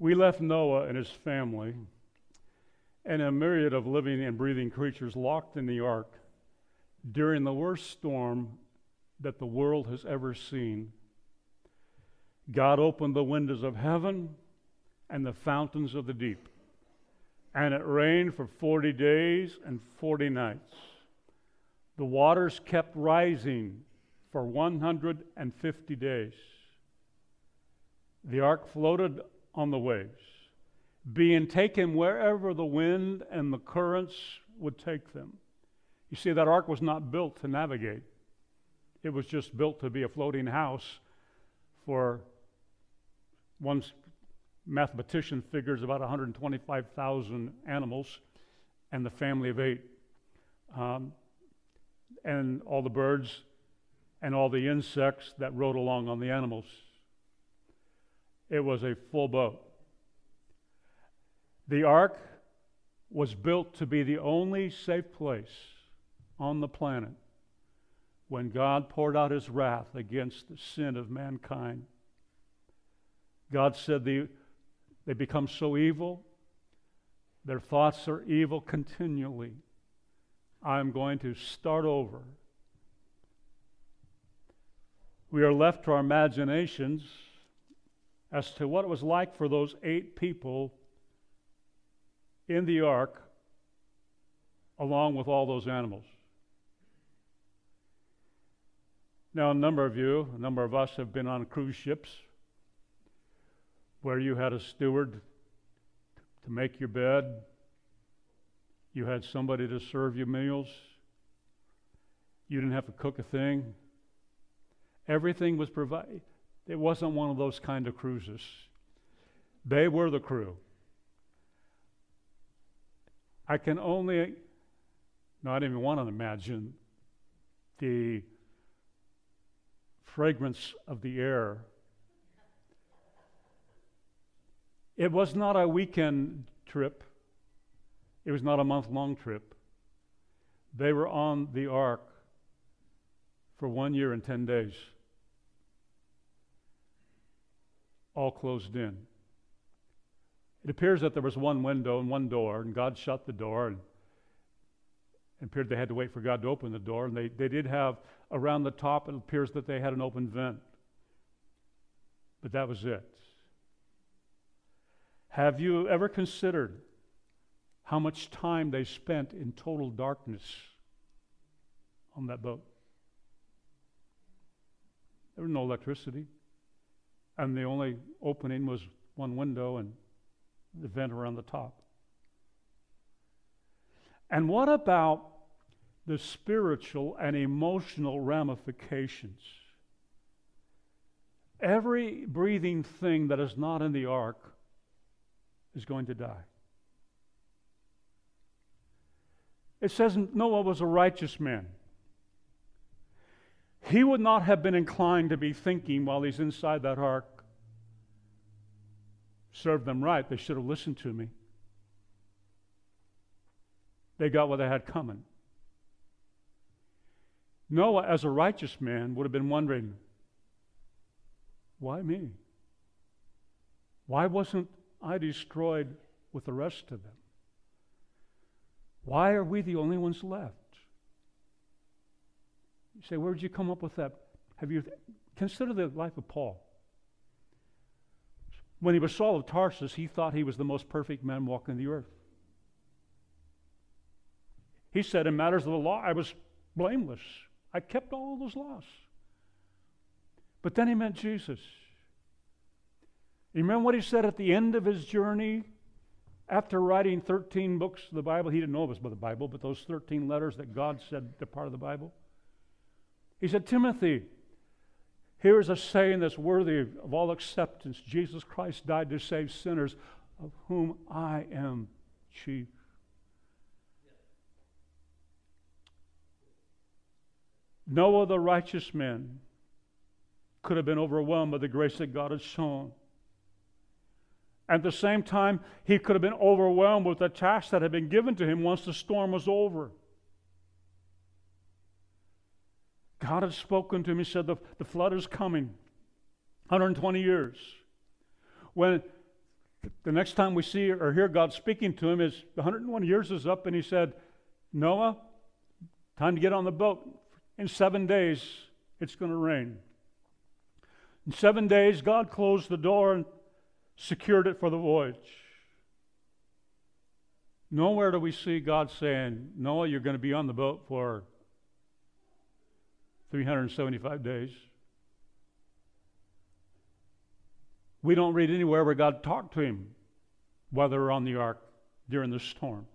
We left Noah and his family and a myriad of living and breathing creatures locked in the ark during the worst storm that the world has ever seen. God opened the windows of heaven and the fountains of the deep, and it rained for 40 days and 40 nights. The waters kept rising for 150 days. The ark floated on the waves, being taken wherever the wind and the currents would take them. You see, that ark was not built to navigate, it was just built to be a floating house for one mathematician figures about 125,000 animals and the family of eight, um, and all the birds and all the insects that rode along on the animals. It was a full boat. The ark was built to be the only safe place on the planet when God poured out his wrath against the sin of mankind. God said they, they become so evil, their thoughts are evil continually. I'm going to start over. We are left to our imaginations as to what it was like for those eight people in the ark along with all those animals. Now, a number of you, a number of us have been on cruise ships where you had a steward to make your bed, you had somebody to serve you meals, you didn't have to cook a thing. Everything was provided. It wasn't one of those kind of cruises. They were the crew. I can only not even want to imagine the fragrance of the air. It was not a weekend trip, it was not a month long trip. They were on the ark for one year and 10 days. All closed in. It appears that there was one window and one door, and God shut the door, and it appeared they had to wait for God to open the door. And they, they did have around the top, it appears that they had an open vent. But that was it. Have you ever considered how much time they spent in total darkness on that boat? There was no electricity and the only opening was one window and the vent around the top. And what about the spiritual and emotional ramifications? Every breathing thing that is not in the ark is going to die. It says Noah was a righteous man. He would not have been inclined to be thinking while he's inside that ark, served them right. They should have listened to me. They got what they had coming. Noah, as a righteous man, would have been wondering, why me? Why wasn't I destroyed with the rest of them? Why are we the only ones left? You say, where did you come up with that? Have you consider the life of Paul? When he was Saul of Tarsus, he thought he was the most perfect man walking the earth. He said, in matters of the law, I was blameless. I kept all those laws. But then he met Jesus. You remember what he said at the end of his journey? After writing 13 books of the Bible, he didn't know it was by the Bible, but those 13 letters that God said they're part of the Bible. He said, Timothy, here is a saying that's worthy of all acceptance. Jesus Christ died to save sinners, of whom I am chief. No other righteous man, could have been overwhelmed by the grace that God had shown. At the same time, he could have been overwhelmed with the task that had been given to him once the storm was over. God had spoken to him. He said, The, the flood is coming. 120 years. When The next time we see or hear God speaking to him is 101 years is up, and he said, Noah, time to get on the boat. In seven days, it's going to rain. In seven days, God closed the door and secured it for the voyage. Nowhere do we see God saying, Noah, you're going to be on the boat for 375 days. We don't read anywhere where God talked to him while they were on the ark during the storm.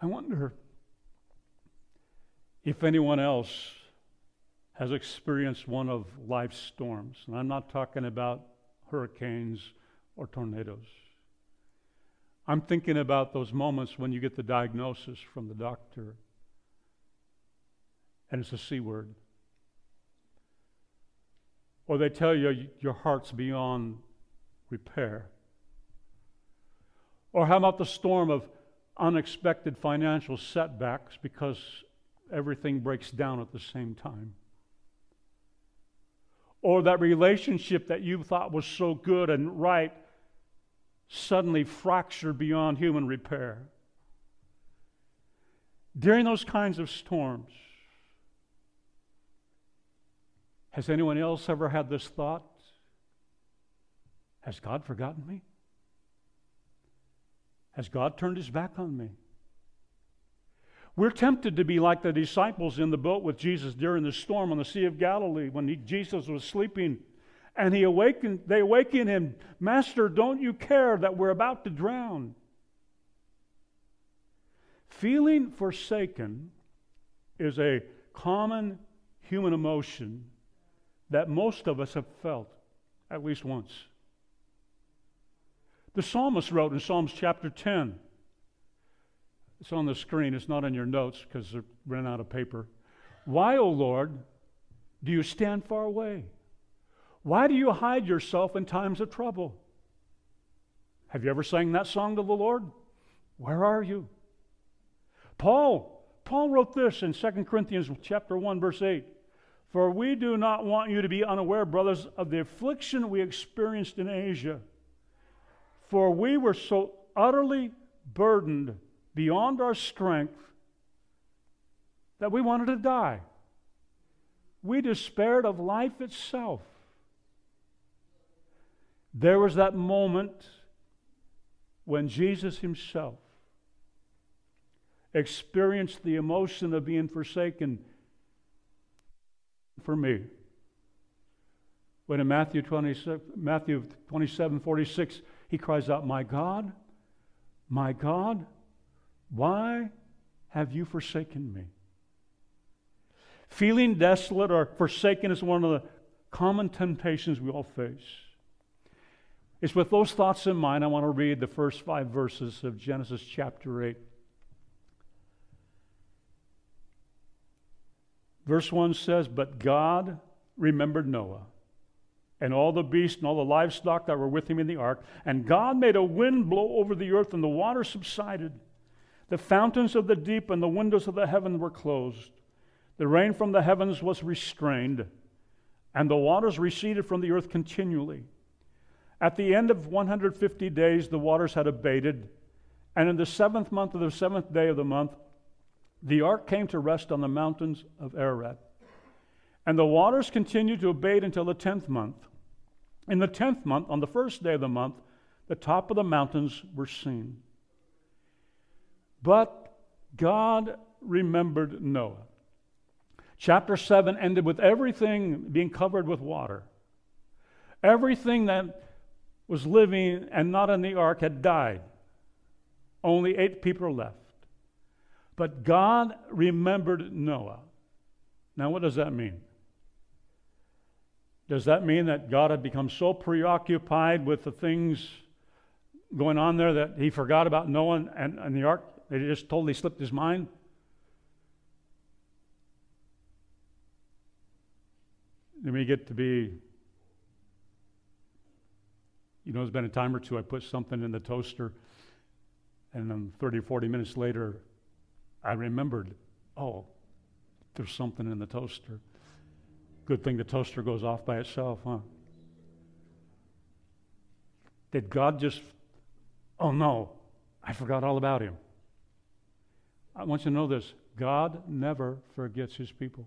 I wonder if anyone else has experienced one of life's storms. And I'm not talking about hurricanes or tornadoes. I'm thinking about those moments when you get the diagnosis from the doctor and it's a C word. Or they tell you your heart's beyond repair. Or how about the storm of unexpected financial setbacks because everything breaks down at the same time? Or that relationship that you thought was so good and right suddenly fractured beyond human repair. During those kinds of storms, has anyone else ever had this thought? Has God forgotten me? Has God turned his back on me? We're tempted to be like the disciples in the boat with Jesus during the storm on the Sea of Galilee when he, Jesus was sleeping and he awakened, they awaken him, Master, don't you care that we're about to drown? Feeling forsaken is a common human emotion that most of us have felt at least once. The psalmist wrote in Psalms chapter 10, it's on the screen, it's not in your notes because they ran out of paper. Why, O Lord, do you stand far away? Why do you hide yourself in times of trouble? Have you ever sang that song to the Lord? Where are you? Paul, Paul wrote this in 2 Corinthians chapter 1 verse 8. For we do not want you to be unaware, brothers, of the affliction we experienced in Asia. For we were so utterly burdened beyond our strength that we wanted to die. We despaired of life itself. There was that moment when Jesus himself experienced the emotion of being forsaken for me. When in Matthew 27, Matthew 27 46, he cries out, My God, my God, why have you forsaken me? Feeling desolate or forsaken is one of the common temptations we all face. It's with those thoughts in mind I want to read the first five verses of Genesis chapter 8. Verse 1 says, But God remembered Noah and all the beasts and all the livestock that were with him in the ark. And God made a wind blow over the earth, and the water subsided. The fountains of the deep and the windows of the heaven were closed. The rain from the heavens was restrained, and the waters receded from the earth continually. At the end of 150 days, the waters had abated, and in the seventh month of the seventh day of the month, the ark came to rest on the mountains of Ararat. And the waters continued to abate until the tenth month. In the tenth month, on the first day of the month, the top of the mountains were seen. But God remembered Noah. Chapter 7 ended with everything being covered with water. Everything that was living and not in the ark had died. Only eight people left. But God remembered Noah. Now, what does that mean? Does that mean that God had become so preoccupied with the things going on there that he forgot about Noah and, and the ark? That he just totally slipped his mind? Let we get to be you know, there's been a time or two I put something in the toaster, and then 30 or 40 minutes later, I remembered, oh, there's something in the toaster. Good thing the toaster goes off by itself, huh? Did God just, oh no, I forgot all about him? I want you to know this God never forgets his people.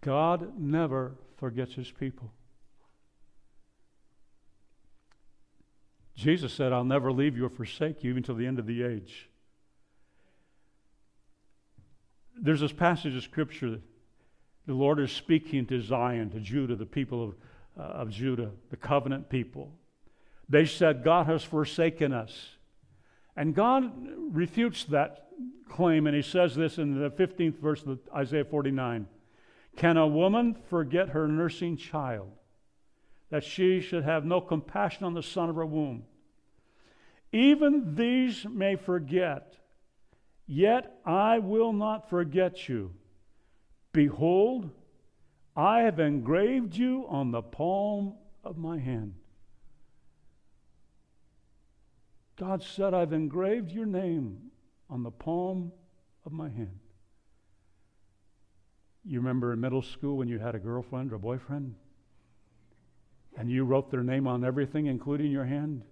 God never forgets his people. Jesus said, I'll never leave you or forsake you even till the end of the age. There's this passage of Scripture. The Lord is speaking to Zion, to Judah, the people of, uh, of Judah, the covenant people. They said, God has forsaken us. And God refutes that claim, and he says this in the 15th verse of Isaiah 49 Can a woman forget her nursing child, that she should have no compassion on the son of her womb? Even these may forget, yet I will not forget you. Behold, I have engraved you on the palm of my hand. God said, I've engraved your name on the palm of my hand. You remember in middle school when you had a girlfriend or a boyfriend? And you wrote their name on everything, including your hand?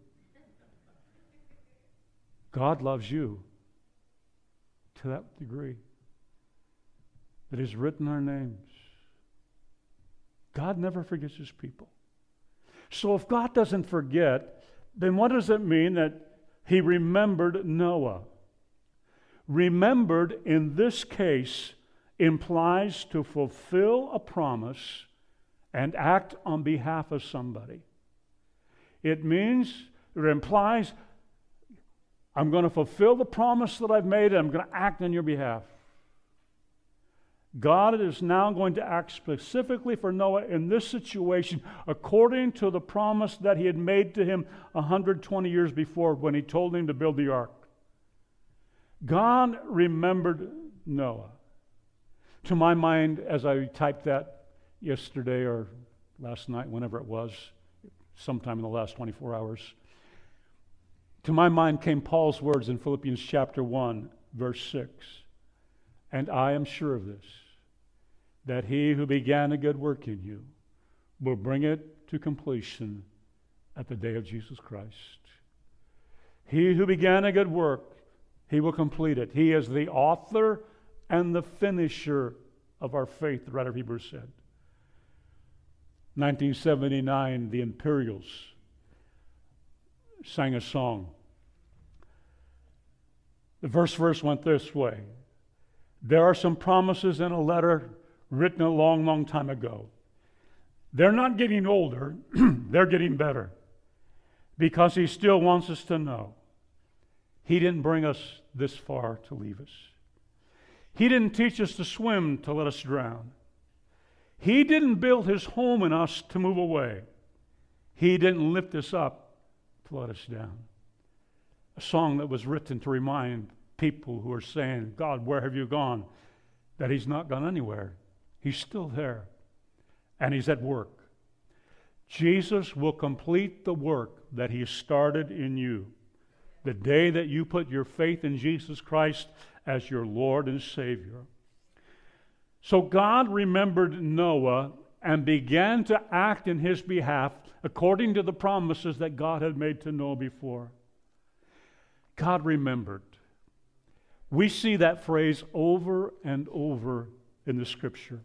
God loves you to that degree that He's written our names. God never forgets His people. So if God doesn't forget, then what does it mean that He remembered Noah? Remembered in this case implies to fulfill a promise and act on behalf of somebody. It means, it implies I'm going to fulfill the promise that I've made, and I'm going to act on your behalf. God is now going to act specifically for Noah in this situation according to the promise that he had made to him 120 years before when he told him to build the ark. God remembered Noah. To my mind, as I typed that yesterday or last night, whenever it was, sometime in the last 24 hours, to my mind came Paul's words in Philippians chapter 1, verse 6. And I am sure of this, that he who began a good work in you will bring it to completion at the day of Jesus Christ. He who began a good work, he will complete it. He is the author and the finisher of our faith, the writer of Hebrews said. 1979, the Imperials sang a song the first verse went this way There are some promises in a letter written a long, long time ago. They're not getting older, they're getting better because He still wants us to know He didn't bring us this far to leave us. He didn't teach us to swim to let us drown. He didn't build His home in us to move away. He didn't lift us up to let us down a song that was written to remind people who are saying, God, where have you gone? That He's not gone anywhere. He's still there. And He's at work. Jesus will complete the work that He started in you. The day that you put your faith in Jesus Christ as your Lord and Savior. So God remembered Noah and began to act in his behalf according to the promises that God had made to Noah before. God remembered. We see that phrase over and over in the scripture.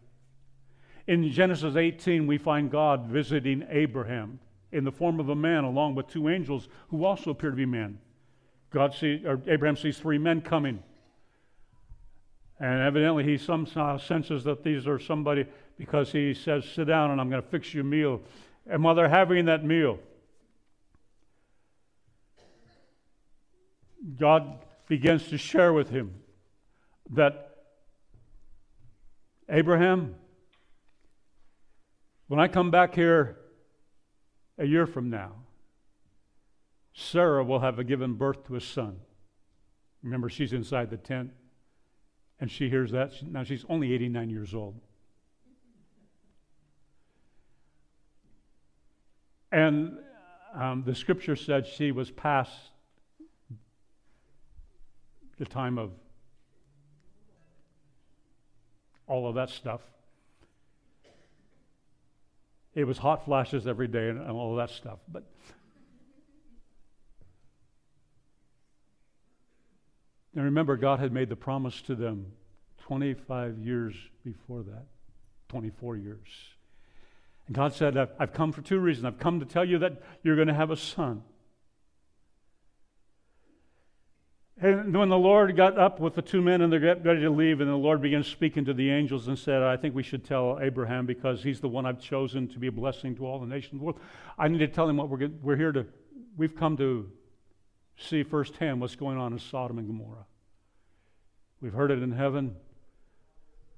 In Genesis 18, we find God visiting Abraham in the form of a man along with two angels who also appear to be men. God sees, or Abraham sees three men coming. And evidently, he somehow uh, senses that these are somebody because he says, Sit down and I'm going to fix you a meal. And while they're having that meal, God begins to share with him that Abraham, when I come back here a year from now, Sarah will have given birth to a son. Remember, she's inside the tent, and she hears that. Now she's only 89 years old. And um, the scripture said she was past the time of all of that stuff. It was hot flashes every day and, and all that stuff. But and remember, God had made the promise to them 25 years before that, 24 years. And God said, I've come for two reasons. I've come to tell you that you're going to have a son. And when the Lord got up with the two men and they're getting ready to leave, and the Lord began speaking to the angels and said, I think we should tell Abraham because he's the one I've chosen to be a blessing to all the nations of the world. I need to tell him what we're, we're here to, we've come to see firsthand what's going on in Sodom and Gomorrah. We've heard it in heaven.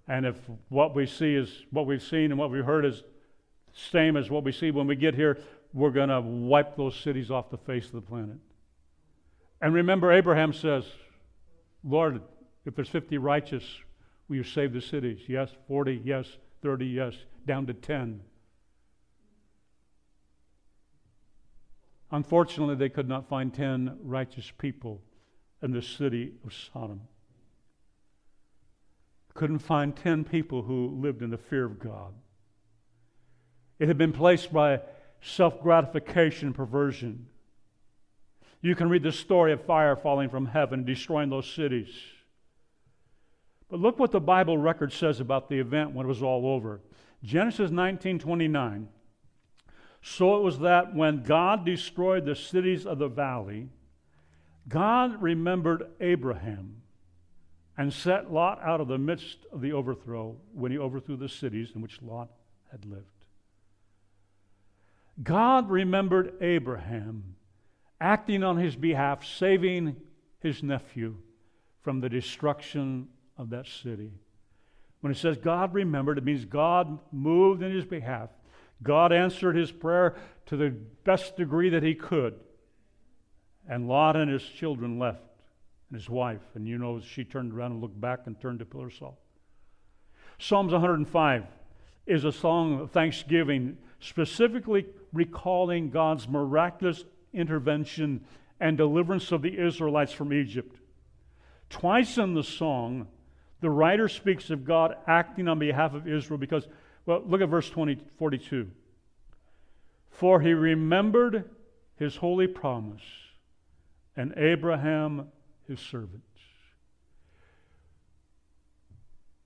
And if what we see is what we've seen and what we've heard is the same as what we see when we get here, we're going to wipe those cities off the face of the planet. And remember, Abraham says, Lord, if there's 50 righteous, will you save the cities? Yes. 40, yes. 30, yes. Down to 10. Unfortunately, they could not find 10 righteous people in the city of Sodom. Couldn't find 10 people who lived in the fear of God. It had been placed by self gratification and perversion. You can read the story of fire falling from heaven, destroying those cities. But look what the Bible record says about the event when it was all over. Genesis 19:29. So it was that when God destroyed the cities of the valley, God remembered Abraham and set Lot out of the midst of the overthrow when he overthrew the cities in which Lot had lived. God remembered Abraham, acting on his behalf, saving his nephew from the destruction of that city. When it says God remembered, it means God moved in his behalf. God answered his prayer to the best degree that he could. And Lot and his children left, and his wife. And you know, she turned around and looked back and turned to pillar salt. Psalms 105 is a song of thanksgiving specifically recalling God's miraculous intervention and deliverance of the Israelites from Egypt. Twice in the song, the writer speaks of God acting on behalf of Israel because, well, look at verse 20, 42. For he remembered his holy promise and Abraham his servant.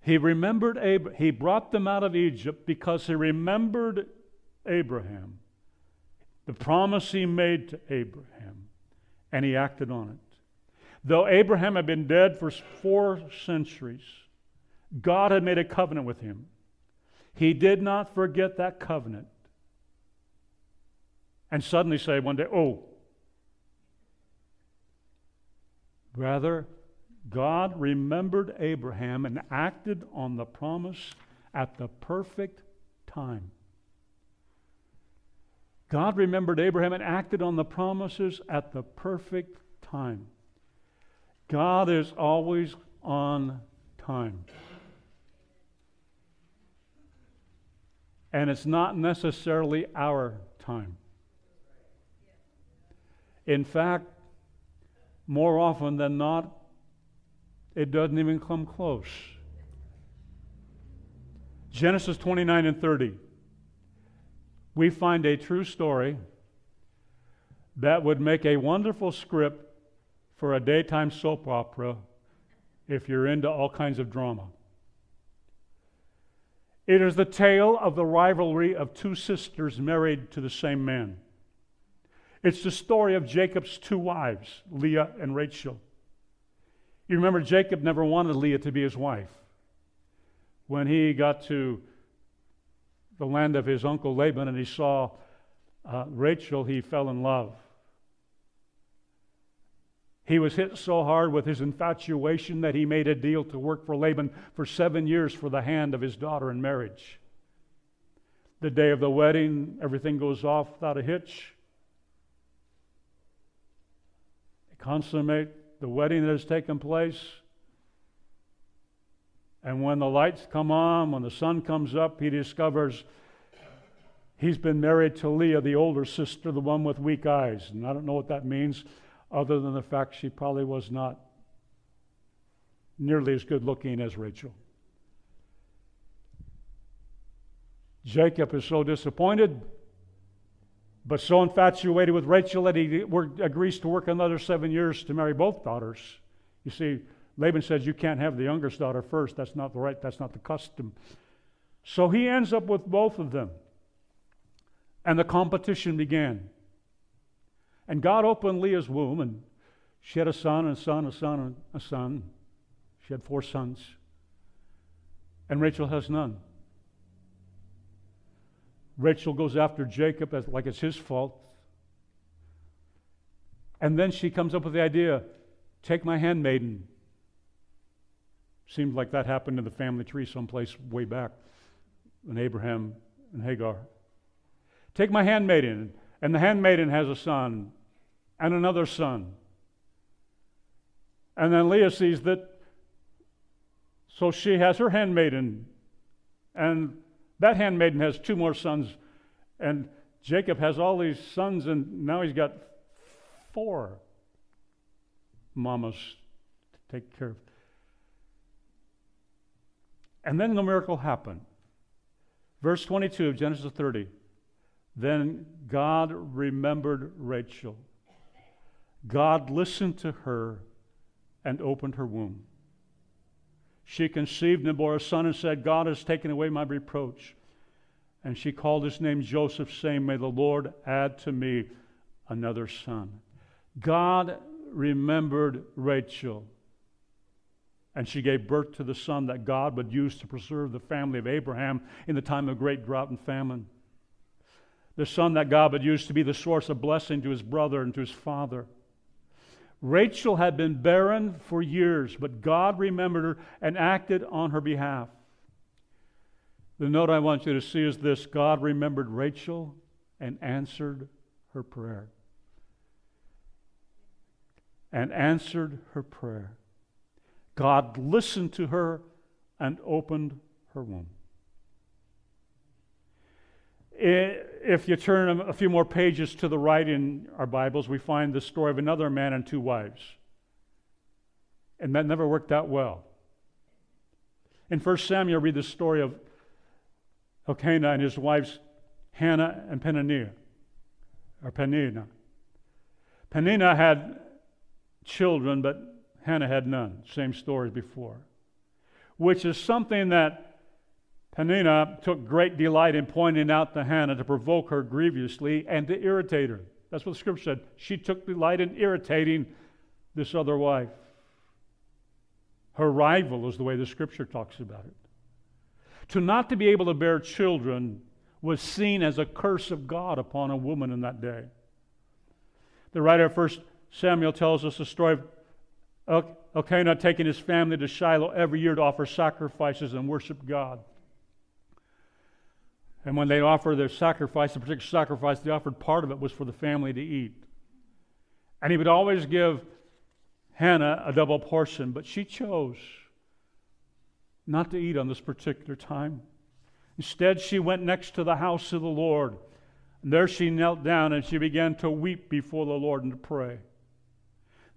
He remembered Ab- he brought them out of Egypt because he remembered Abraham, the promise he made to Abraham, and he acted on it. Though Abraham had been dead for four centuries, God had made a covenant with him. He did not forget that covenant and suddenly say one day, Oh, rather, God remembered Abraham and acted on the promise at the perfect time. God remembered Abraham and acted on the promises at the perfect time. God is always on time. And it's not necessarily our time. In fact, more often than not, it doesn't even come close. Genesis 29 and 30 we find a true story that would make a wonderful script for a daytime soap opera if you're into all kinds of drama. It is the tale of the rivalry of two sisters married to the same man. It's the story of Jacob's two wives, Leah and Rachel. You remember, Jacob never wanted Leah to be his wife. When he got to the land of his uncle Laban and he saw uh, Rachel, he fell in love. He was hit so hard with his infatuation that he made a deal to work for Laban for seven years for the hand of his daughter in marriage. The day of the wedding, everything goes off without a hitch. They consummate the wedding that has taken place. And when the lights come on, when the sun comes up, he discovers he's been married to Leah, the older sister, the one with weak eyes. And I don't know what that means, other than the fact she probably was not nearly as good looking as Rachel. Jacob is so disappointed, but so infatuated with Rachel that he agrees to work another seven years to marry both daughters. You see, Laban says you can't have the youngest daughter first. That's not the right, that's not the custom. So he ends up with both of them. And the competition began. And God opened Leah's womb, and she had a son, and a son, a son, and a son. She had four sons. And Rachel has none. Rachel goes after Jacob as, like it's his fault. And then she comes up with the idea take my handmaiden. Seems like that happened in the family tree someplace way back in Abraham and Hagar. Take my handmaiden. And the handmaiden has a son and another son. And then Leah sees that, so she has her handmaiden, and that handmaiden has two more sons, and Jacob has all these sons, and now he's got four mamas to take care of. And then the miracle happened. Verse 22 of Genesis 30. Then God remembered Rachel. God listened to her and opened her womb. She conceived and bore a son and said, God has taken away my reproach. And she called his name Joseph, saying, May the Lord add to me another son. God remembered Rachel. And she gave birth to the son that God would use to preserve the family of Abraham in the time of great drought and famine. The son that God would use to be the source of blessing to his brother and to his father. Rachel had been barren for years, but God remembered her and acted on her behalf. The note I want you to see is this God remembered Rachel and answered her prayer. And answered her prayer. God listened to her and opened her womb. If you turn a few more pages to the right in our Bibles, we find the story of another man and two wives. And that never worked out well. In 1 Samuel, read the story of Elkanah and his wives Hannah and Peninnah, or Peninnah. Peninnah had children, but Hannah had none. Same story as before. Which is something that Peninnah took great delight in pointing out to Hannah to provoke her grievously and to irritate her. That's what the scripture said. She took delight in irritating this other wife. Her rival is the way the scripture talks about it. To not to be able to bear children was seen as a curse of God upon a woman in that day. The writer of 1 Samuel tells us the story of Elkanah taking his family to Shiloh every year to offer sacrifices and worship God. And when they offered their sacrifice, the particular sacrifice they offered, part of it was for the family to eat. And he would always give Hannah a double portion, but she chose not to eat on this particular time. Instead, she went next to the house of the Lord. And there she knelt down and she began to weep before the Lord and to pray.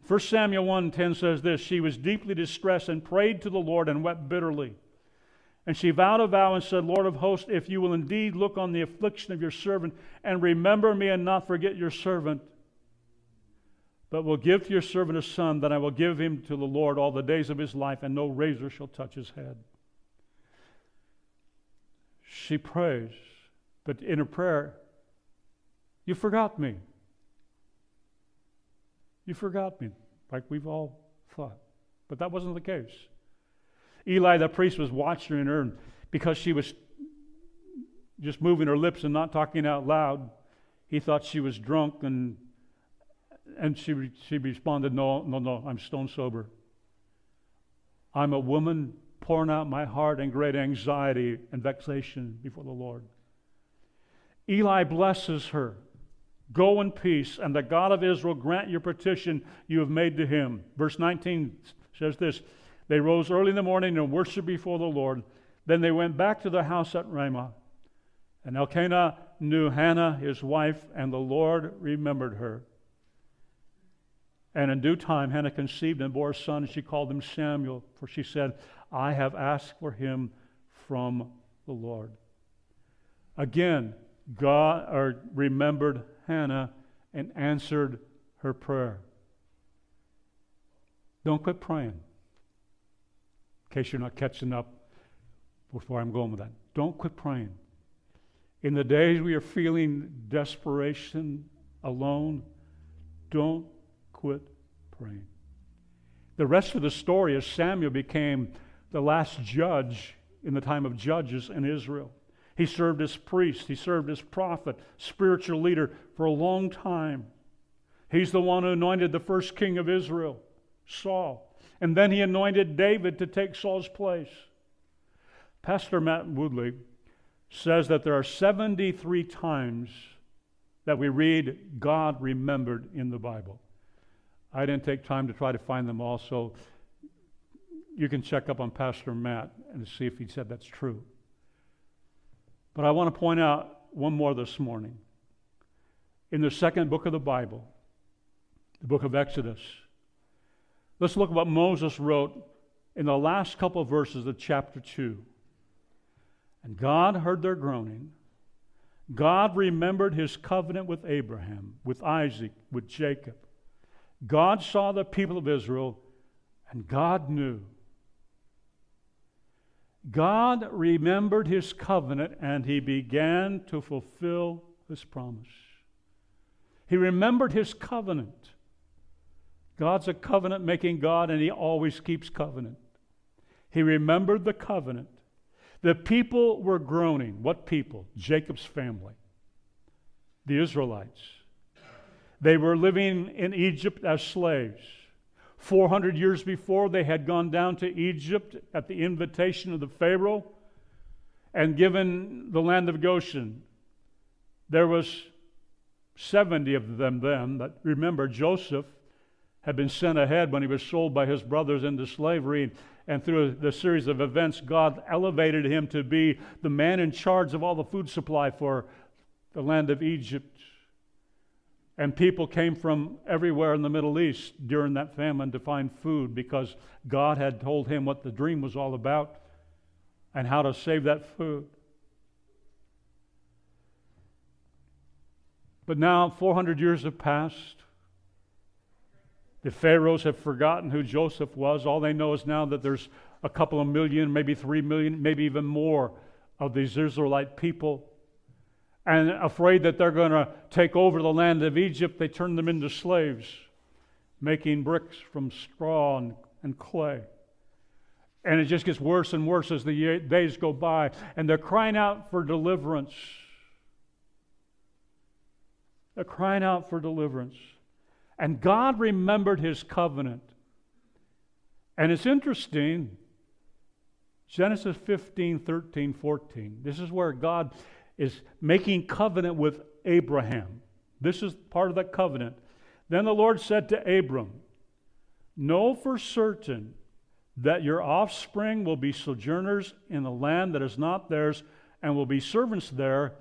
1 Samuel 1:10 says this, she was deeply distressed and prayed to the Lord and wept bitterly. And she vowed a vow and said, Lord of hosts, if you will indeed look on the affliction of your servant and remember me and not forget your servant, but will give to your servant a son, then I will give him to the Lord all the days of his life, and no razor shall touch his head. She prays, but in her prayer, you forgot me. You forgot me, like we've all thought. But that wasn't the case. Eli the priest was watching her and because she was just moving her lips and not talking out loud. He thought she was drunk and and she she responded, "No, no, no, I'm stone sober. I'm a woman pouring out my heart in great anxiety and vexation before the Lord." Eli blesses her. Go in peace, and the God of Israel grant your petition you have made to him. Verse 19 says this they rose early in the morning and worshiped before the Lord. Then they went back to the house at Ramah. And Elkanah knew Hannah, his wife, and the Lord remembered her. And in due time, Hannah conceived and bore a son, and she called him Samuel, for she said, I have asked for him from the Lord. Again, God remembered Hannah and answered her prayer. Don't quit praying. In case you're not catching up where I'm going with that. Don't quit praying. In the days where you're feeling desperation, alone, don't quit praying. The rest of the story is Samuel became the last judge in the time of judges in Israel. He served as priest, he served as prophet, spiritual leader for a long time. He's the one who anointed the first king of Israel, Saul. And then he anointed David to take Saul's place. Pastor Matt Woodley says that there are 73 times that we read God remembered in the Bible. I didn't take time to try to find them all, so you can check up on Pastor Matt and see if he said that's true. But I want to point out one more this morning. In the second book of the Bible, the book of Exodus, let's look at what Moses wrote in the last couple of verses of chapter 2. And God heard their groaning. God remembered his covenant with Abraham, with Isaac, with Jacob. God saw the people of Israel, and God knew God remembered his covenant and he began to fulfill his promise. He remembered his covenant. God's a covenant making God and he always keeps covenant. He remembered the covenant. The people were groaning. What people? Jacob's family, the Israelites. They were living in Egypt as slaves. 400 years before, they had gone down to Egypt at the invitation of the Pharaoh and given the land of Goshen. There was 70 of them then. But remember, Joseph had been sent ahead when he was sold by his brothers into slavery. And through the series of events, God elevated him to be the man in charge of all the food supply for the land of Egypt. And people came from everywhere in the Middle East during that famine to find food because God had told him what the dream was all about and how to save that food. But now, 400 years have passed. The Pharaohs have forgotten who Joseph was. All they know is now that there's a couple of million, maybe three million, maybe even more of these Israelite people and afraid that they're going to take over the land of Egypt, they turn them into slaves, making bricks from straw and, and clay. And it just gets worse and worse as the days go by. And they're crying out for deliverance. They're crying out for deliverance. And God remembered his covenant. And it's interesting Genesis 15, 13, 14. This is where God is making covenant with Abraham. This is part of that covenant. Then the Lord said to Abram, Know for certain that your offspring will be sojourners in the land that is not theirs, and will be servants there,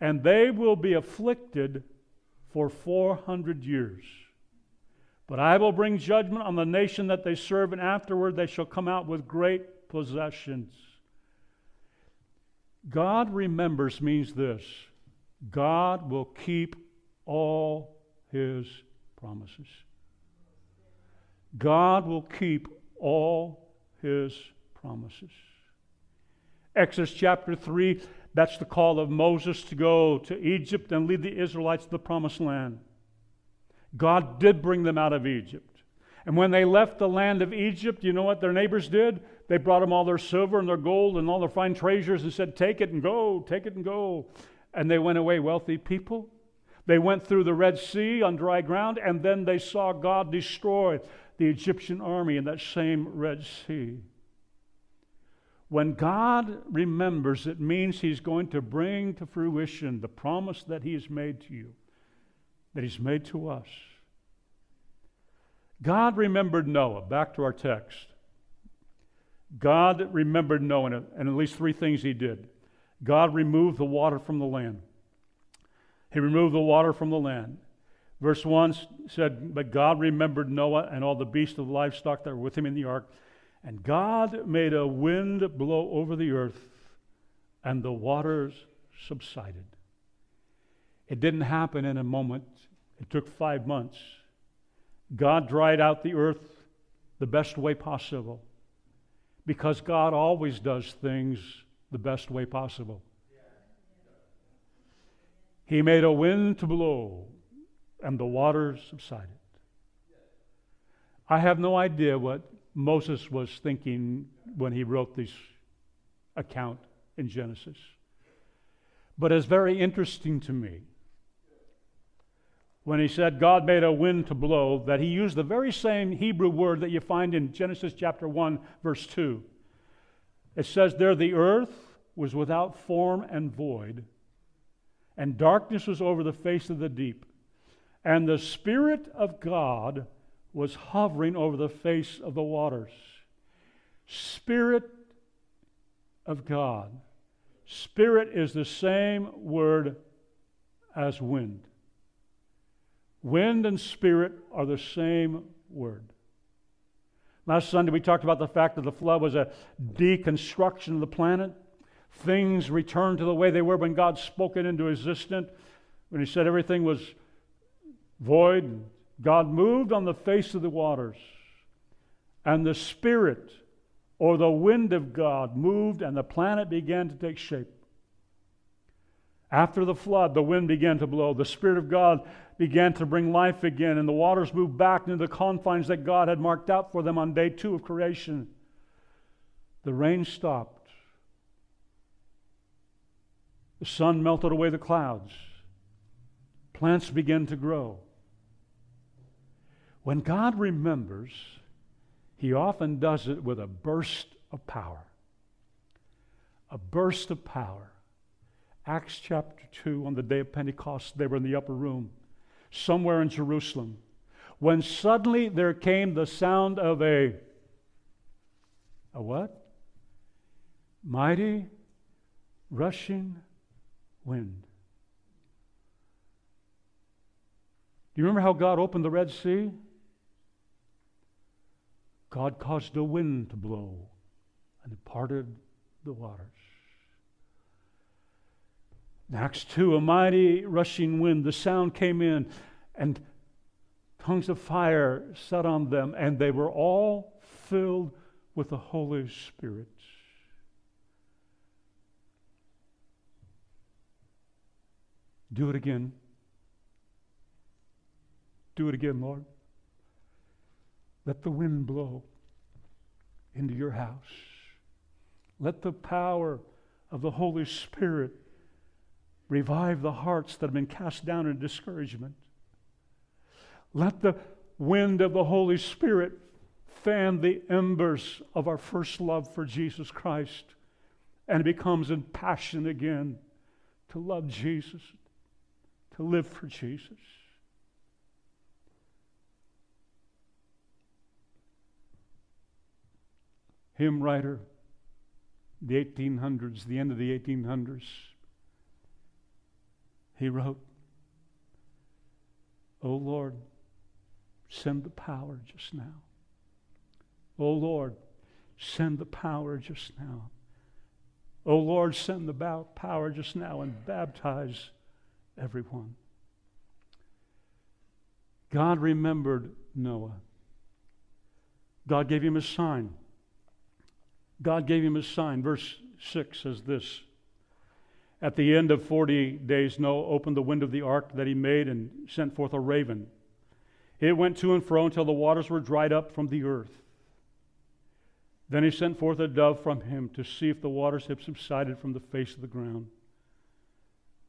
and they will be afflicted for 400 years. But I will bring judgment on the nation that they serve, and afterward they shall come out with great possessions. God remembers means this God will keep all his promises. God will keep all his promises. Exodus chapter 3, that's the call of Moses to go to Egypt and lead the Israelites to the promised land. God did bring them out of Egypt. And when they left the land of Egypt, you know what their neighbors did? They brought them all their silver and their gold and all their fine treasures and said, Take it and go, take it and go. And they went away wealthy people. They went through the Red Sea on dry ground, and then they saw God destroy the Egyptian army in that same Red Sea. When God remembers, it means He's going to bring to fruition the promise that He has made to you, that He's made to us. God remembered Noah. Back to our text. God remembered Noah, and at least three things he did. God removed the water from the land. He removed the water from the land. Verse 1 said, But God remembered Noah and all the beasts of the livestock that were with him in the ark. And God made a wind blow over the earth, and the waters subsided. It didn't happen in a moment, it took five months. God dried out the earth the best way possible. Because God always does things the best way possible. He made a wind to blow, and the waters subsided. I have no idea what Moses was thinking when he wrote this account in Genesis. But it's very interesting to me when he said God made a wind to blow that he used the very same Hebrew word that you find in Genesis chapter 1, verse 2. It says, There the earth was without form and void, and darkness was over the face of the deep, and the Spirit of God was hovering over the face of the waters. Spirit of God. Spirit is the same word as wind. Wind and spirit are the same word. Last Sunday, we talked about the fact that the flood was a deconstruction of the planet. Things returned to the way they were when God spoke it into existence. When He said everything was void, God moved on the face of the waters, and the Spirit or the wind of God moved, and the planet began to take shape. After the flood, the wind began to blow. The Spirit of God began to bring life again, and the waters moved back into the confines that God had marked out for them on day two of creation. The rain stopped. The sun melted away the clouds. Plants began to grow. When God remembers, He often does it with a burst of power. A burst of power. Acts chapter 2, on the day of Pentecost, they were in the upper room, somewhere in Jerusalem, when suddenly there came the sound of a, a what? Mighty rushing wind. Do you remember how God opened the Red Sea? God caused a wind to blow and it parted the waters. In Acts 2, a mighty rushing wind, the sound came in, and tongues of fire set on them, and they were all filled with the Holy Spirit. Do it again. Do it again, Lord. Let the wind blow into your house. Let the power of the Holy Spirit revive the hearts that have been cast down in discouragement. Let the wind of the Holy Spirit fan the embers of our first love for Jesus Christ and it becomes in passion again to love Jesus, to live for Jesus. hymn writer, the 1800s, the end of the 1800s, he wrote, Oh Lord, send the power just now. Oh Lord, send the power just now. Oh Lord, send the power just now and baptize everyone. God remembered Noah. God gave him a sign. God gave him a sign. Verse 6 says this At the end of 40 days, Noah opened the window of the ark that he made and sent forth a raven. It went to and fro until the waters were dried up from the earth. Then he sent forth a dove from him to see if the waters had subsided from the face of the ground.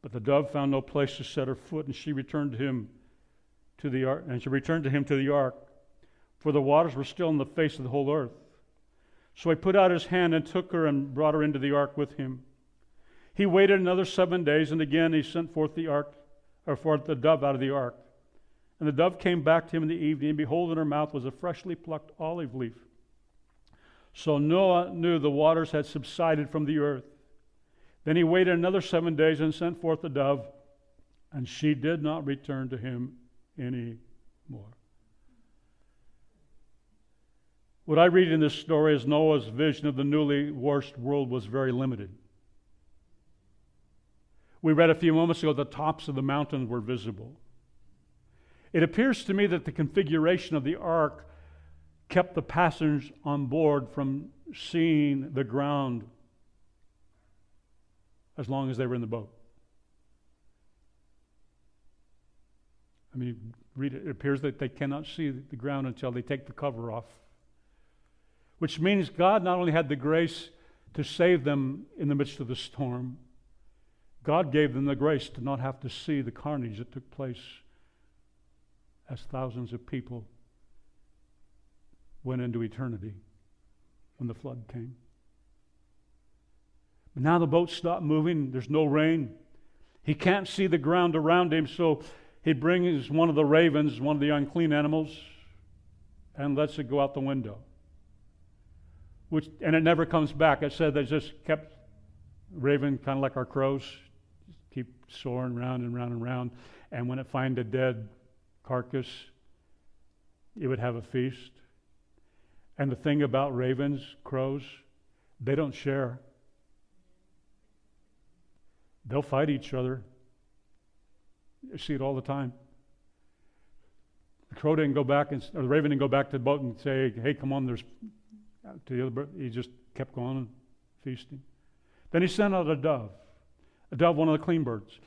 But the dove found no place to set her foot, and she returned to him to the ark, and she returned to him to the ark, for the waters were still on the face of the whole earth. So he put out his hand and took her and brought her into the ark with him. He waited another seven days, and again he sent forth the ark, or forth the dove out of the ark. And the dove came back to him in the evening, and behold, in her mouth was a freshly plucked olive leaf. So Noah knew the waters had subsided from the earth. Then he waited another seven days and sent forth the dove, and she did not return to him any more. What I read in this story is Noah's vision of the newly washed world was very limited. We read a few moments ago the tops of the mountains were visible. It appears to me that the configuration of the ark kept the passengers on board from seeing the ground as long as they were in the boat. I mean, read it. It appears that they cannot see the ground until they take the cover off. Which means God not only had the grace to save them in the midst of the storm, God gave them the grace to not have to see the carnage that took place as thousands of people went into eternity when the flood came. But now the boat stopped moving. There's no rain. He can't see the ground around him, so he brings one of the ravens, one of the unclean animals, and lets it go out the window. Which, and it never comes back. It said they just kept raven, kind of like our crows, soaring round and round and round. And when it find a dead carcass, it would have a feast. And the thing about ravens, crows, they don't share. They'll fight each other. You see it all the time. The crow didn't go back, and, or the raven didn't go back to the boat and say, "Hey, come on." There's to the other bird. He just kept going feasting. Then he sent out a dove, a dove, one of the clean birds.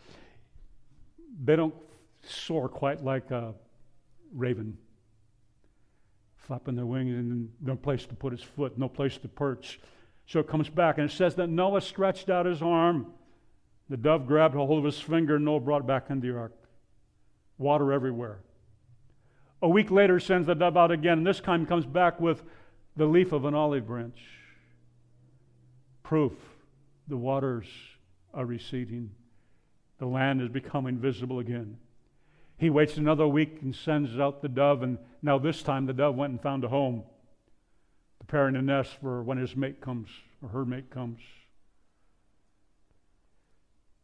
They don't soar quite like a raven, flapping their wings and no place to put its foot, no place to perch. So it comes back, and it says that Noah stretched out his arm the dove grabbed a hold of his finger, and Noah brought back into the ark. Water everywhere. A week later, sends the dove out again, and this time comes back with the leaf of an olive branch. Proof the waters are receding, the land is becoming visible again. He waits another week and sends out the dove, and now this time the dove went and found a home, preparing a nest for when his mate comes or her mate comes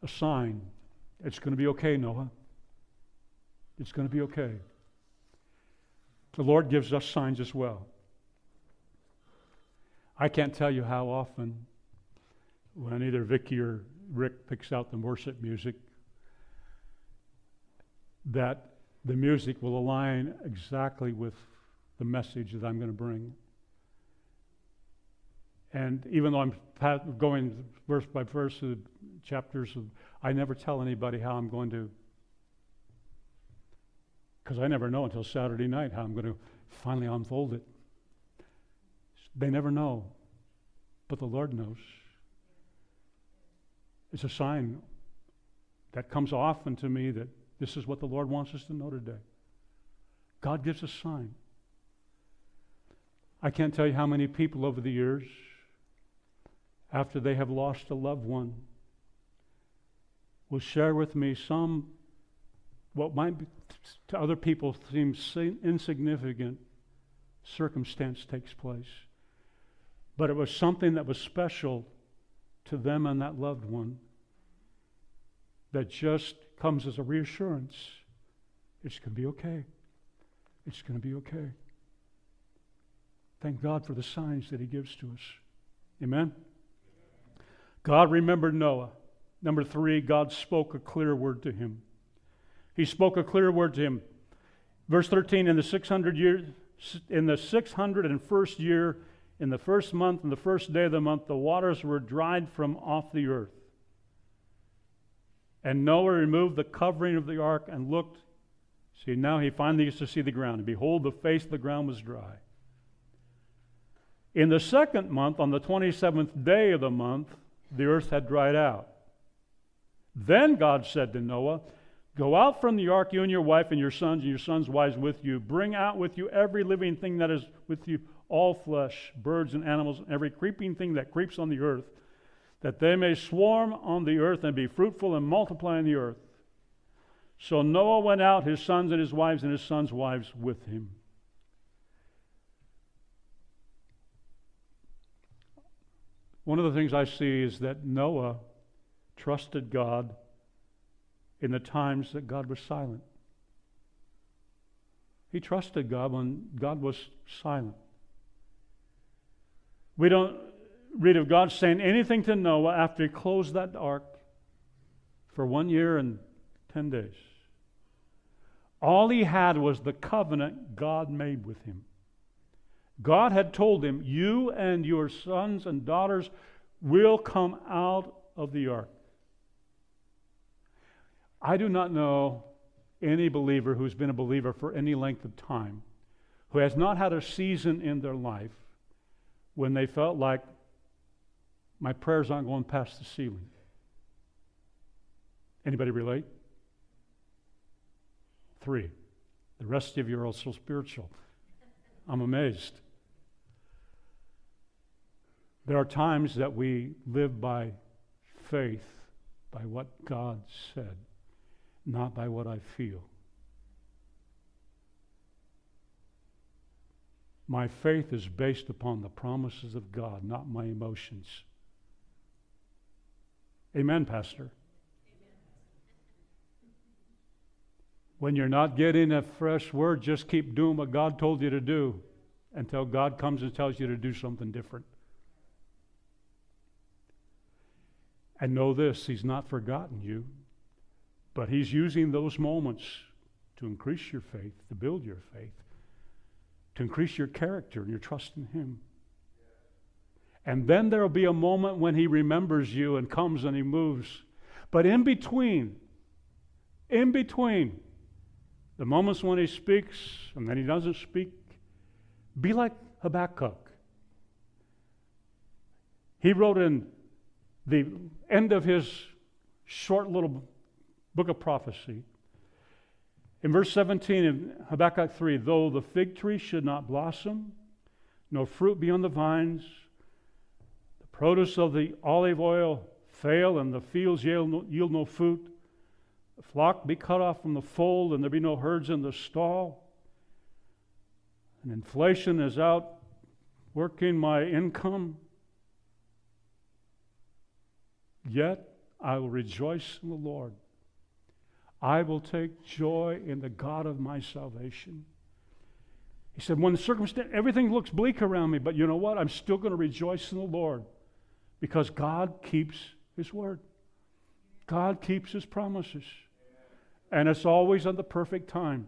a sign. It's going to be okay, Noah. It's going to be okay. The Lord gives us signs as well. I can't tell you how often when either Vicky or Rick picks out the worship music that the music will align exactly with the message that I'm going to bring. And even though I'm going verse by verse through chapters, of, I never tell anybody how I'm going to, because I never know until Saturday night how I'm going to finally unfold it. They never know, but the Lord knows. It's a sign that comes often to me that this is what the Lord wants us to know today. God gives a sign. I can't tell you how many people over the years after they have lost a loved one will share with me some what might be, to other people seem insignificant circumstance takes place. But it was something that was special to them and that loved one that just comes as a reassurance. It's going to be okay. It's going to be okay. Thank God for the signs that He gives to us. Amen. God remembered Noah. Number three, God spoke a clear word to him. He spoke a clear word to him. Verse 13, in the 600 year, in the 601st year, in the first month, in the first day of the month, the waters were dried from off the earth. And Noah removed the covering of the ark and looked. See, now he finally gets to see the ground. And behold, the face of the ground was dry. In the second month, on the 27th day of the month, the earth had dried out. Then God said to Noah, Go out from the ark, you and your wife and your sons and your sons' wives with you. Bring out with you every living thing that is with you, all flesh, birds and animals, and every creeping thing that creeps on the earth, that they may swarm on the earth and be fruitful and multiply in the earth. So Noah went out, his sons and his wives and his sons' wives with him. One of the things I see is that Noah trusted God in the times that God was silent. He trusted God when God was silent. We don't read of God saying anything to Noah after he closed that ark for one year and 10 days. All he had was the covenant God made with him. God had told him, You and your sons and daughters will come out of the ark. I do not know any believer who's been a believer for any length of time who has not had a season in their life when they felt like my prayers aren't going past the ceiling. Anybody relate? Three. The rest of you are also spiritual. I'm amazed. There are times that we live by faith, by what God said, not by what I feel. My faith is based upon the promises of God, not my emotions. Amen, Pastor. When you're not getting a fresh word, just keep doing what God told you to do until God comes and tells you to do something different. And know this He's not forgotten you, but He's using those moments to increase your faith, to build your faith, to increase your character and your trust in Him. And then there will be a moment when He remembers you and comes and He moves. But in between, in between, the moments when he speaks and then he doesn't speak, be like Habakkuk. He wrote in the end of his short little book of prophecy, in verse 17 in Habakkuk 3, though the fig tree should not blossom, no fruit be on the vines, the produce of the olive oil fail, and the fields yield no, yield no fruit, the flock be cut off from the fold, and there be no herds in the stall. And inflation is out working my income. Yet I will rejoice in the Lord. I will take joy in the God of my salvation. He said, when the circumstance, everything looks bleak around me, but you know what? I'm still going to rejoice in the Lord because God keeps His word. God keeps His promises. And it's always on the perfect time.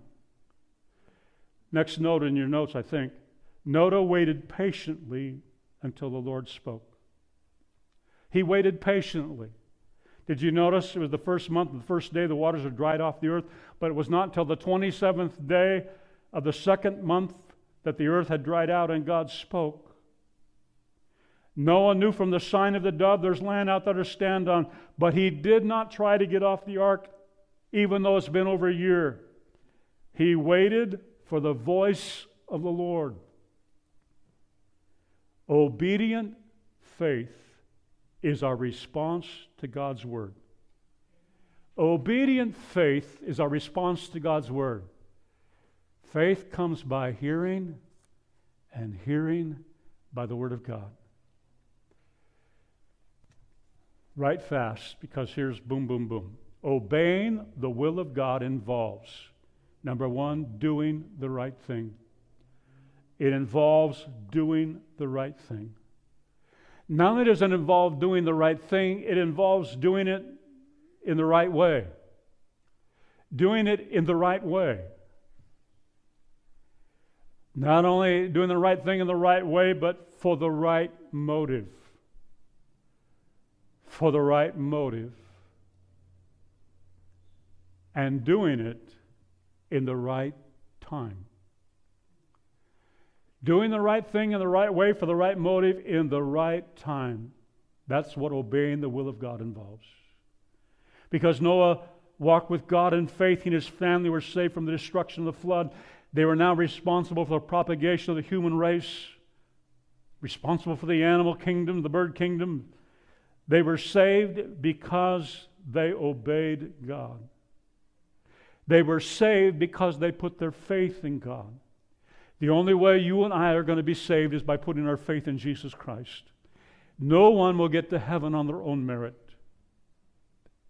Next note in your notes, I think. Noah waited patiently until the Lord spoke. He waited patiently. Did you notice it was the first month, the first day the waters had dried off the earth, but it was not until the 27th day of the second month that the earth had dried out and God spoke. Noah knew from the sign of the dove there's land out there to stand on, but he did not try to get off the ark even though it's been over a year. He waited for the voice of the Lord. Obedient faith is our response to God's word. Obedient faith is our response to God's word. Faith comes by hearing, and hearing by the word of God. Write fast because here's boom, boom, boom. Obeying the will of God involves number one, doing the right thing. It involves doing the right thing. Not only does it involve doing the right thing, it involves doing it in the right way. Doing it in the right way. Not only doing the right thing in the right way, but for the right motive. For the right motive and doing it in the right time. Doing the right thing in the right way for the right motive in the right time. That's what obeying the will of God involves. Because Noah walked with God in faith, he and his family were saved from the destruction of the flood. They were now responsible for the propagation of the human race, responsible for the animal kingdom, the bird kingdom. They were saved because they obeyed God. They were saved because they put their faith in God. The only way you and I are going to be saved is by putting our faith in Jesus Christ. No one will get to heaven on their own merit.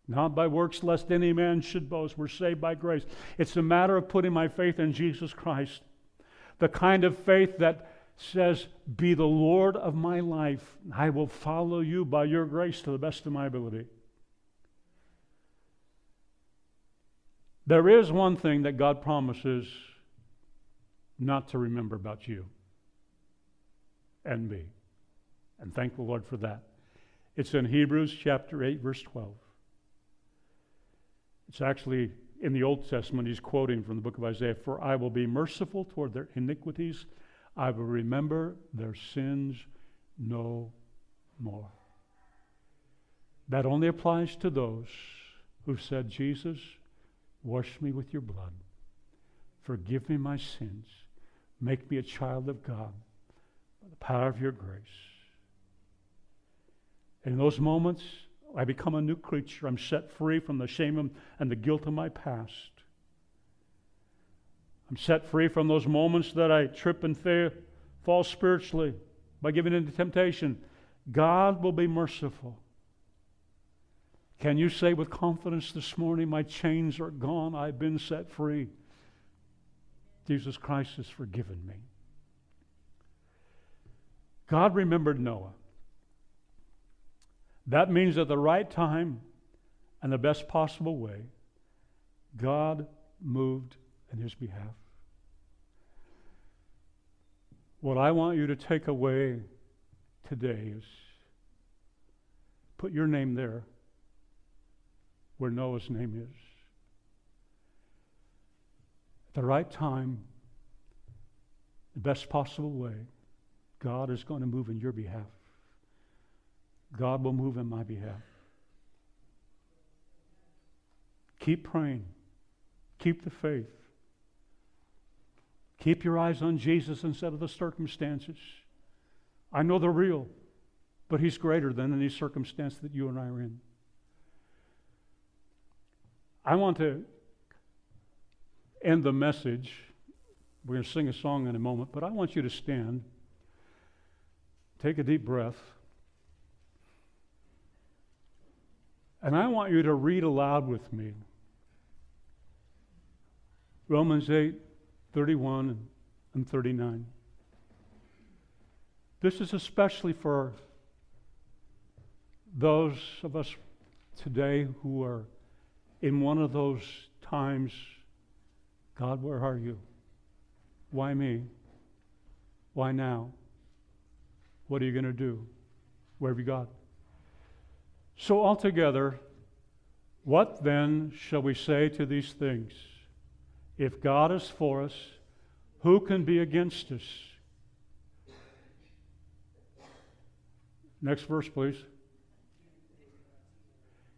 Not by works, lest any man should boast. We're saved by grace. It's a matter of putting my faith in Jesus Christ. The kind of faith that says, Be the Lord of my life. I will follow you by your grace to the best of my ability. There is one thing that God promises not to remember about you. and me. And thank the Lord for that. It's in Hebrews chapter 8, verse 12. It's actually in the Old Testament, he's quoting from the book of Isaiah For I will be merciful toward their iniquities, I will remember their sins no more. That only applies to those who said, Jesus, wash me with your blood, forgive me my sins, make me a child of God by the power of your grace. In those moments, I become a new creature. I'm set free from the shame and the guilt of my past. I'm set free from those moments that I trip and fail, fall spiritually by giving in to temptation. God will be merciful. Can you say with confidence this morning, My chains are gone, I've been set free? Jesus Christ has forgiven me. God remembered Noah. That means at the right time and the best possible way, God moved in his behalf. What I want you to take away today is put your name there where Noah's name is. The right time, the best possible way, God is going to move in your behalf. God will move in my behalf. Keep praying. Keep the faith. Keep your eyes on Jesus instead of the circumstances. I know they're real, but He's greater than any circumstance that you and I are in. I want to end the message. We're going to sing a song in a moment, but I want you to stand, take a deep breath. And I want you to read aloud with me Romans 8, 31 and 39. This is especially for those of us today who are in one of those times God, where are you? Why me? Why now? What are you going to do? Where have you got? So, altogether, what then shall we say to these things? If God is for us, who can be against us? Next verse, please.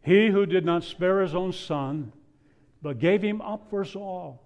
He who did not spare his own son, but gave him up for us all,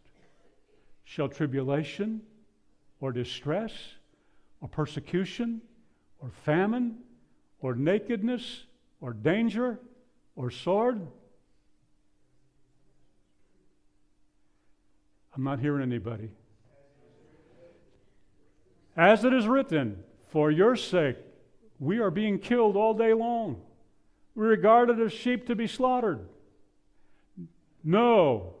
Shall tribulation or distress or persecution or famine or nakedness or danger or sword? I'm not hearing anybody. As it is written, for your sake, we are being killed all day long. We're regarded as sheep to be slaughtered. No,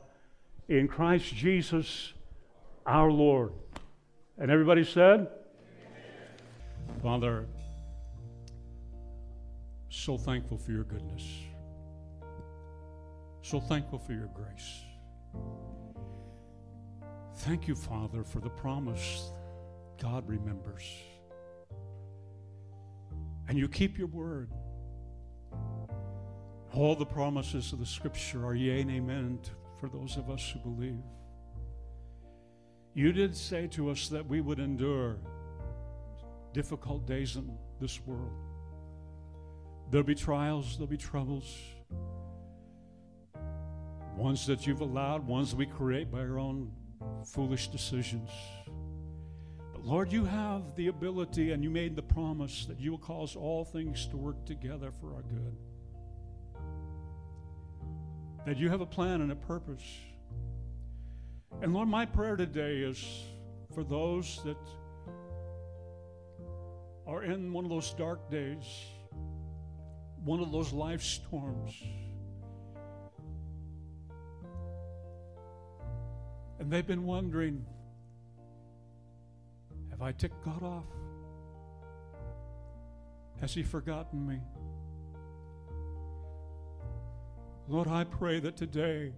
in Christ Jesus our Lord. And everybody said, Amen. Father, so thankful for your goodness. So thankful for your grace. Thank you, Father, for the promise God remembers. And you keep your word. All the promises of the scripture are yea and amen for those of us who believe. You did say to us that we would endure difficult days in this world. There'll be trials, there'll be troubles. Ones that you've allowed, ones we create by our own foolish decisions. But Lord, you have the ability and you made the promise that you will cause all things to work together for our good. That you have a plan and a purpose. And Lord, my prayer today is for those that are in one of those dark days, one of those life storms. And they've been wondering have I ticked God off? Has He forgotten me? Lord, I pray that today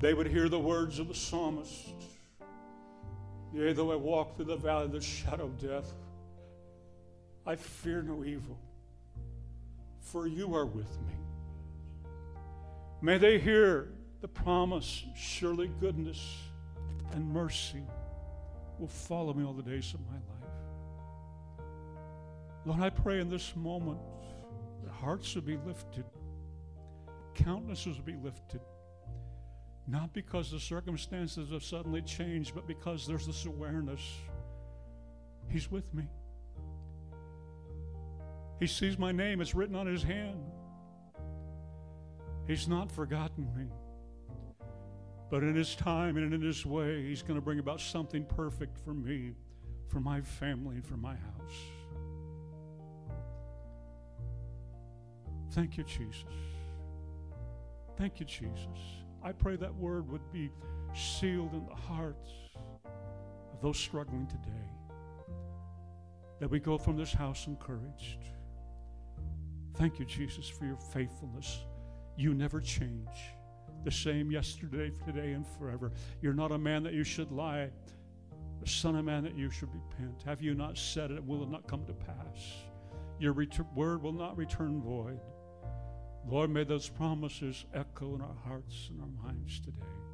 they would hear the words of the psalmist. Yea, though I walk through the valley of the shadow of death, I fear no evil, for you are with me. May they hear the promise surely goodness and mercy will follow me all the days of my life. Lord, I pray in this moment that hearts will be lifted, countenances will be lifted. Not because the circumstances have suddenly changed, but because there's this awareness He's with me. He sees my name, it's written on His hand. He's not forgotten me. But in His time and in His way, He's going to bring about something perfect for me, for my family, and for my house. Thank you, Jesus. Thank you, Jesus. I pray that word would be sealed in the hearts of those struggling today. That we go from this house encouraged. Thank you, Jesus, for your faithfulness. You never change. The same yesterday, today, and forever. You're not a man that you should lie, the Son of Man that you should repent. Have you not said it? Will it not come to pass? Your ret- word will not return void. Lord, may those promises echo in our hearts and our minds today.